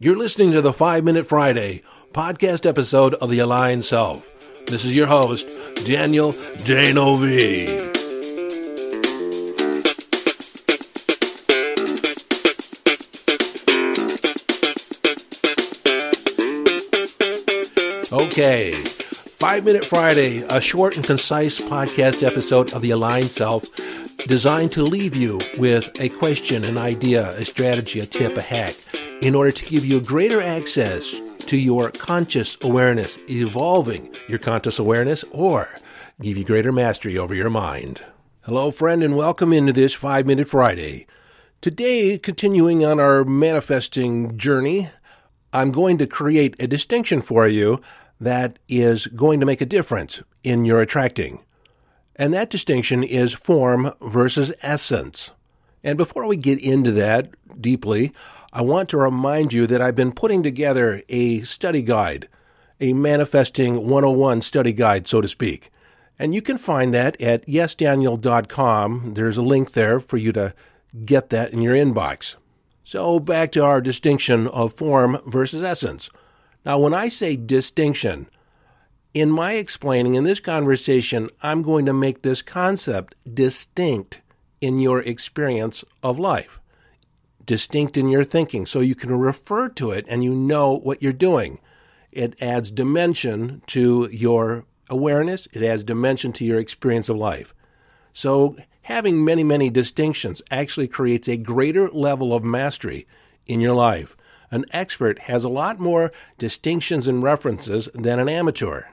You're listening to the 5 Minute Friday podcast episode of The Aligned Self. This is your host, Daniel D'Neuville. Okay, 5 Minute Friday, a short and concise podcast episode of The Aligned Self designed to leave you with a question, an idea, a strategy, a tip, a hack in order to give you greater access to your conscious awareness, evolving your conscious awareness, or give you greater mastery over your mind. Hello, friend, and welcome into this 5 Minute Friday. Today, continuing on our manifesting journey, I'm going to create a distinction for you that is going to make a difference in your attracting. And that distinction is form versus essence. And before we get into that deeply, I want to remind you that I've been putting together a study guide, a manifesting 101 study guide, so to speak. And you can find that at yesdaniel.com. There's a link there for you to get that in your inbox. So back to our distinction of form versus essence. Now, when I say distinction, in my explaining in this conversation, I'm going to make this concept distinct in your experience of life distinct in your thinking so you can refer to it and you know what you're doing. It adds dimension to your awareness, it adds dimension to your experience of life. So, having many, many distinctions actually creates a greater level of mastery in your life. An expert has a lot more distinctions and references than an amateur.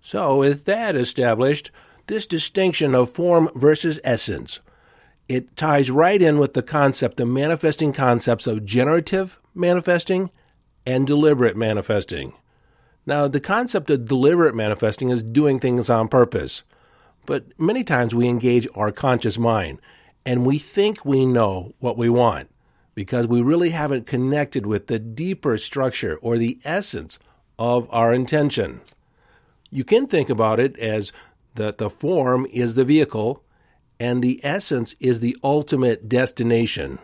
So, with that established, this distinction of form versus essence it ties right in with the concept, the manifesting concepts of generative manifesting and deliberate manifesting. Now, the concept of deliberate manifesting is doing things on purpose. But many times we engage our conscious mind and we think we know what we want because we really haven't connected with the deeper structure or the essence of our intention. You can think about it as that the form is the vehicle and the essence is the ultimate destination.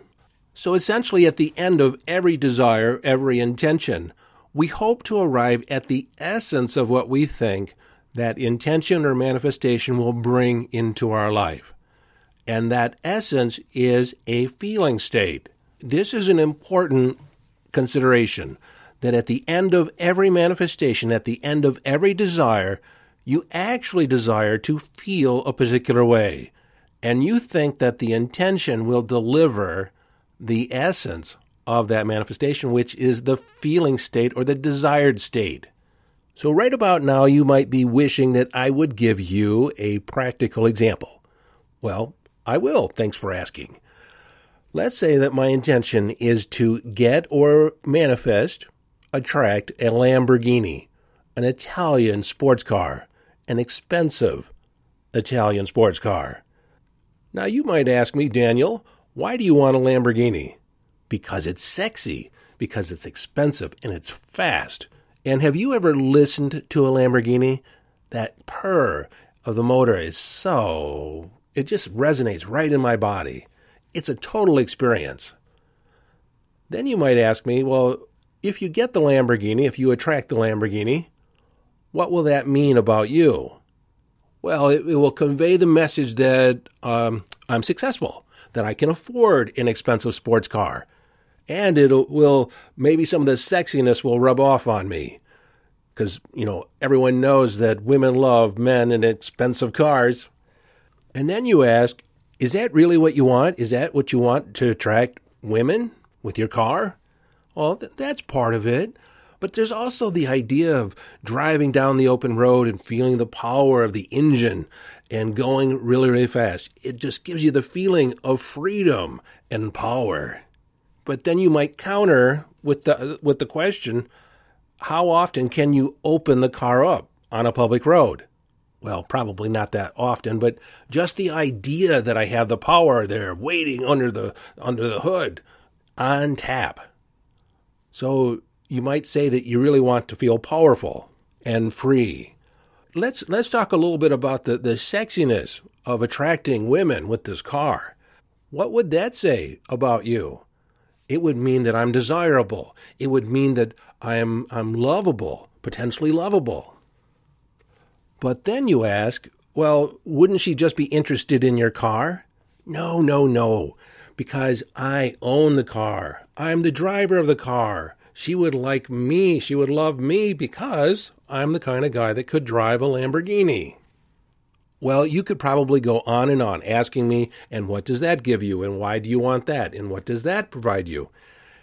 So essentially, at the end of every desire, every intention, we hope to arrive at the essence of what we think that intention or manifestation will bring into our life. And that essence is a feeling state. This is an important consideration that at the end of every manifestation, at the end of every desire, you actually desire to feel a particular way and you think that the intention will deliver the essence of that manifestation, which is the feeling state or the desired state. So, right about now, you might be wishing that I would give you a practical example. Well, I will. Thanks for asking. Let's say that my intention is to get or manifest, attract a Lamborghini, an Italian sports car, an expensive Italian sports car. Now, you might ask me, Daniel, why do you want a Lamborghini? Because it's sexy, because it's expensive, and it's fast. And have you ever listened to a Lamborghini? That purr of the motor is so, it just resonates right in my body. It's a total experience. Then you might ask me, well, if you get the Lamborghini, if you attract the Lamborghini, what will that mean about you? Well, it, it will convey the message that um, I'm successful, that I can afford an expensive sports car, and it will maybe some of the sexiness will rub off on me, because you know everyone knows that women love men in expensive cars. And then you ask, is that really what you want? Is that what you want to attract women with your car? Well, th- that's part of it. But there's also the idea of driving down the open road and feeling the power of the engine and going really, really fast. It just gives you the feeling of freedom and power. But then you might counter with the with the question, how often can you open the car up on a public road? Well, probably not that often, but just the idea that I have the power there waiting under the under the hood on tap. So you might say that you really want to feel powerful and free. Let's let's talk a little bit about the, the sexiness of attracting women with this car. What would that say about you? It would mean that I'm desirable. It would mean that I am I'm lovable, potentially lovable. But then you ask, well, wouldn't she just be interested in your car? No, no, no, because I own the car. I'm the driver of the car. She would like me. She would love me because I'm the kind of guy that could drive a Lamborghini. Well, you could probably go on and on asking me, and what does that give you? And why do you want that? And what does that provide you?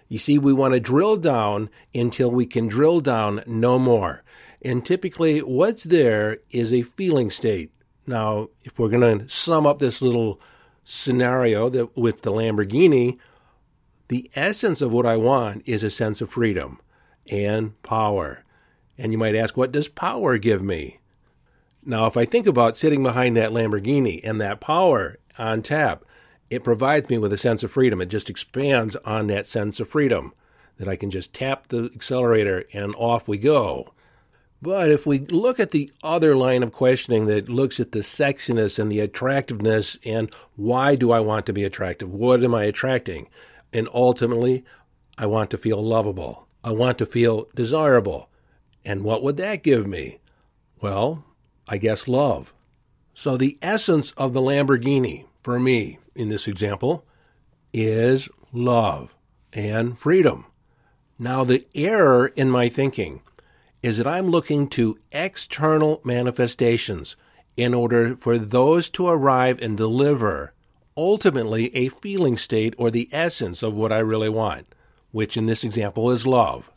You see, we want to drill down until we can drill down no more. And typically, what's there is a feeling state. Now, if we're going to sum up this little scenario that with the Lamborghini, the essence of what I want is a sense of freedom and power. And you might ask, what does power give me? Now, if I think about sitting behind that Lamborghini and that power on tap, it provides me with a sense of freedom. It just expands on that sense of freedom that I can just tap the accelerator and off we go. But if we look at the other line of questioning that looks at the sexiness and the attractiveness and why do I want to be attractive? What am I attracting? And ultimately, I want to feel lovable. I want to feel desirable. And what would that give me? Well, I guess love. So the essence of the Lamborghini, for me, in this example, is love and freedom. Now, the error in my thinking is that I'm looking to external manifestations in order for those to arrive and deliver ultimately a feeling state or the essence of what I really want, which in this example is love.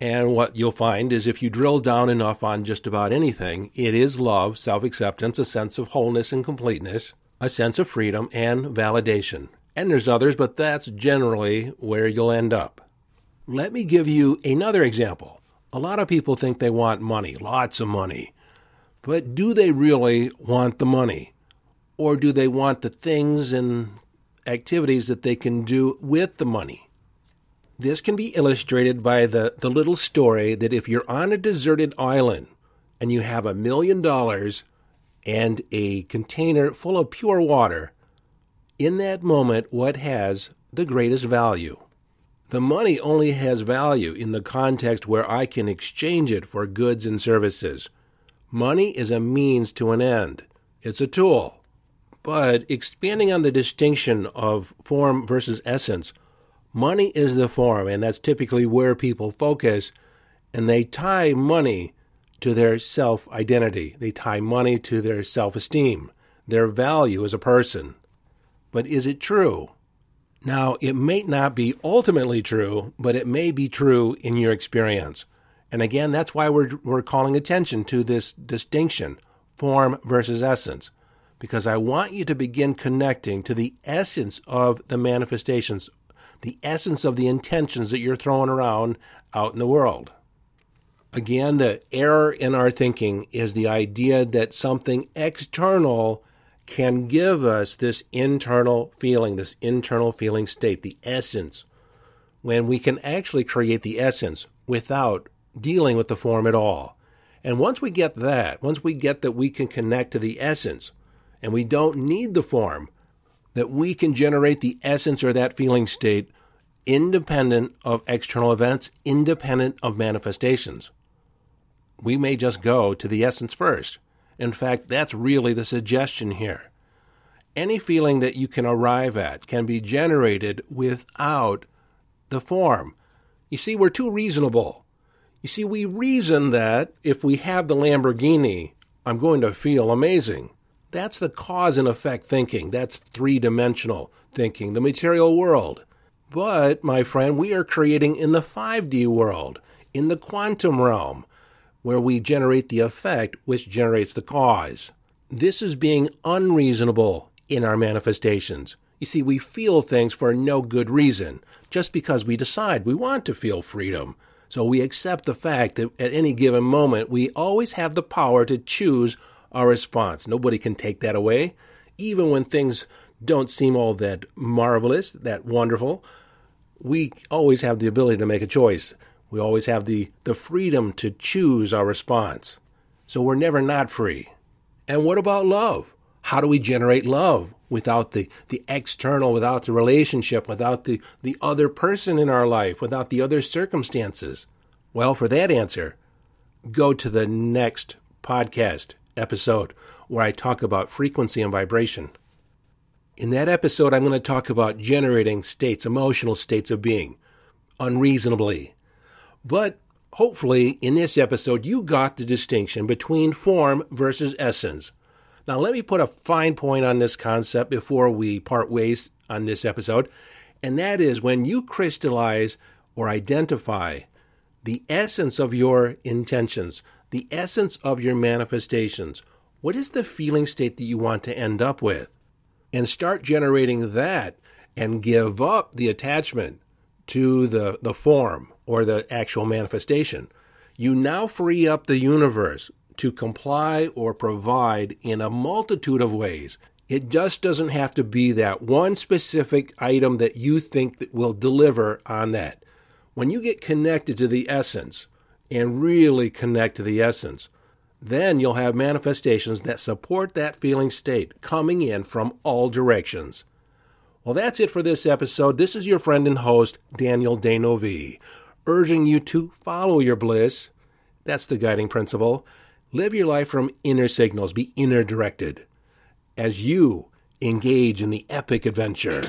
And what you'll find is if you drill down enough on just about anything, it is love, self acceptance, a sense of wholeness and completeness, a sense of freedom, and validation. And there's others, but that's generally where you'll end up. Let me give you another example. A lot of people think they want money, lots of money. But do they really want the money? Or do they want the things and activities that they can do with the money? This can be illustrated by the, the little story that if you're on a deserted island and you have a million dollars and a container full of pure water, in that moment, what has the greatest value? The money only has value in the context where I can exchange it for goods and services. Money is a means to an end, it's a tool. But expanding on the distinction of form versus essence, money is the form, and that's typically where people focus, and they tie money to their self identity. They tie money to their self esteem, their value as a person. But is it true? Now, it may not be ultimately true, but it may be true in your experience. And again, that's why we're, we're calling attention to this distinction form versus essence, because I want you to begin connecting to the essence of the manifestations, the essence of the intentions that you're throwing around out in the world. Again, the error in our thinking is the idea that something external can give us this internal feeling, this internal feeling state, the essence, when we can actually create the essence without dealing with the form at all. And once we get that, once we get that we can connect to the essence and we don't need the form, that we can generate the essence or that feeling state independent of external events, independent of manifestations we may just go to the essence first. In fact, that's really the suggestion here. Any feeling that you can arrive at can be generated without the form. You see, we're too reasonable. You see, we reason that if we have the Lamborghini, I'm going to feel amazing. That's the cause and effect thinking. That's three dimensional thinking, the material world. But, my friend, we are creating in the 5D world, in the quantum realm where we generate the effect which generates the cause. This is being unreasonable in our manifestations. You see, we feel things for no good reason, just because we decide we want to feel freedom. So we accept the fact that at any given moment, we always have the power to choose our response. Nobody can take that away. Even when things don't seem all that marvelous, that wonderful, we always have the ability to make a choice. We always have the, the freedom to choose our response. So we're never not free. And what about love? How do we generate love without the, the external, without the relationship, without the, the other person in our life, without the other circumstances? Well, for that answer, go to the next podcast episode where I talk about frequency and vibration. In that episode, I'm going to talk about generating states, emotional states of being, unreasonably. But hopefully, in this episode, you got the distinction between form versus essence. Now, let me put a fine point on this concept before we part ways on this episode, and that is when you crystallize or identify the essence of your intentions, the essence of your manifestations. What is the feeling state that you want to end up with? And start generating that and give up the attachment to the, the form or the actual manifestation. You now free up the universe to comply or provide in a multitude of ways. It just doesn't have to be that one specific item that you think that will deliver on that. When you get connected to the essence and really connect to the essence, then you'll have manifestations that support that feeling state coming in from all directions. Well, that's it for this episode. This is your friend and host, Daniel D'Neuville, urging you to follow your bliss. That's the guiding principle Live your life from inner signals, be inner directed as you engage in the epic adventure.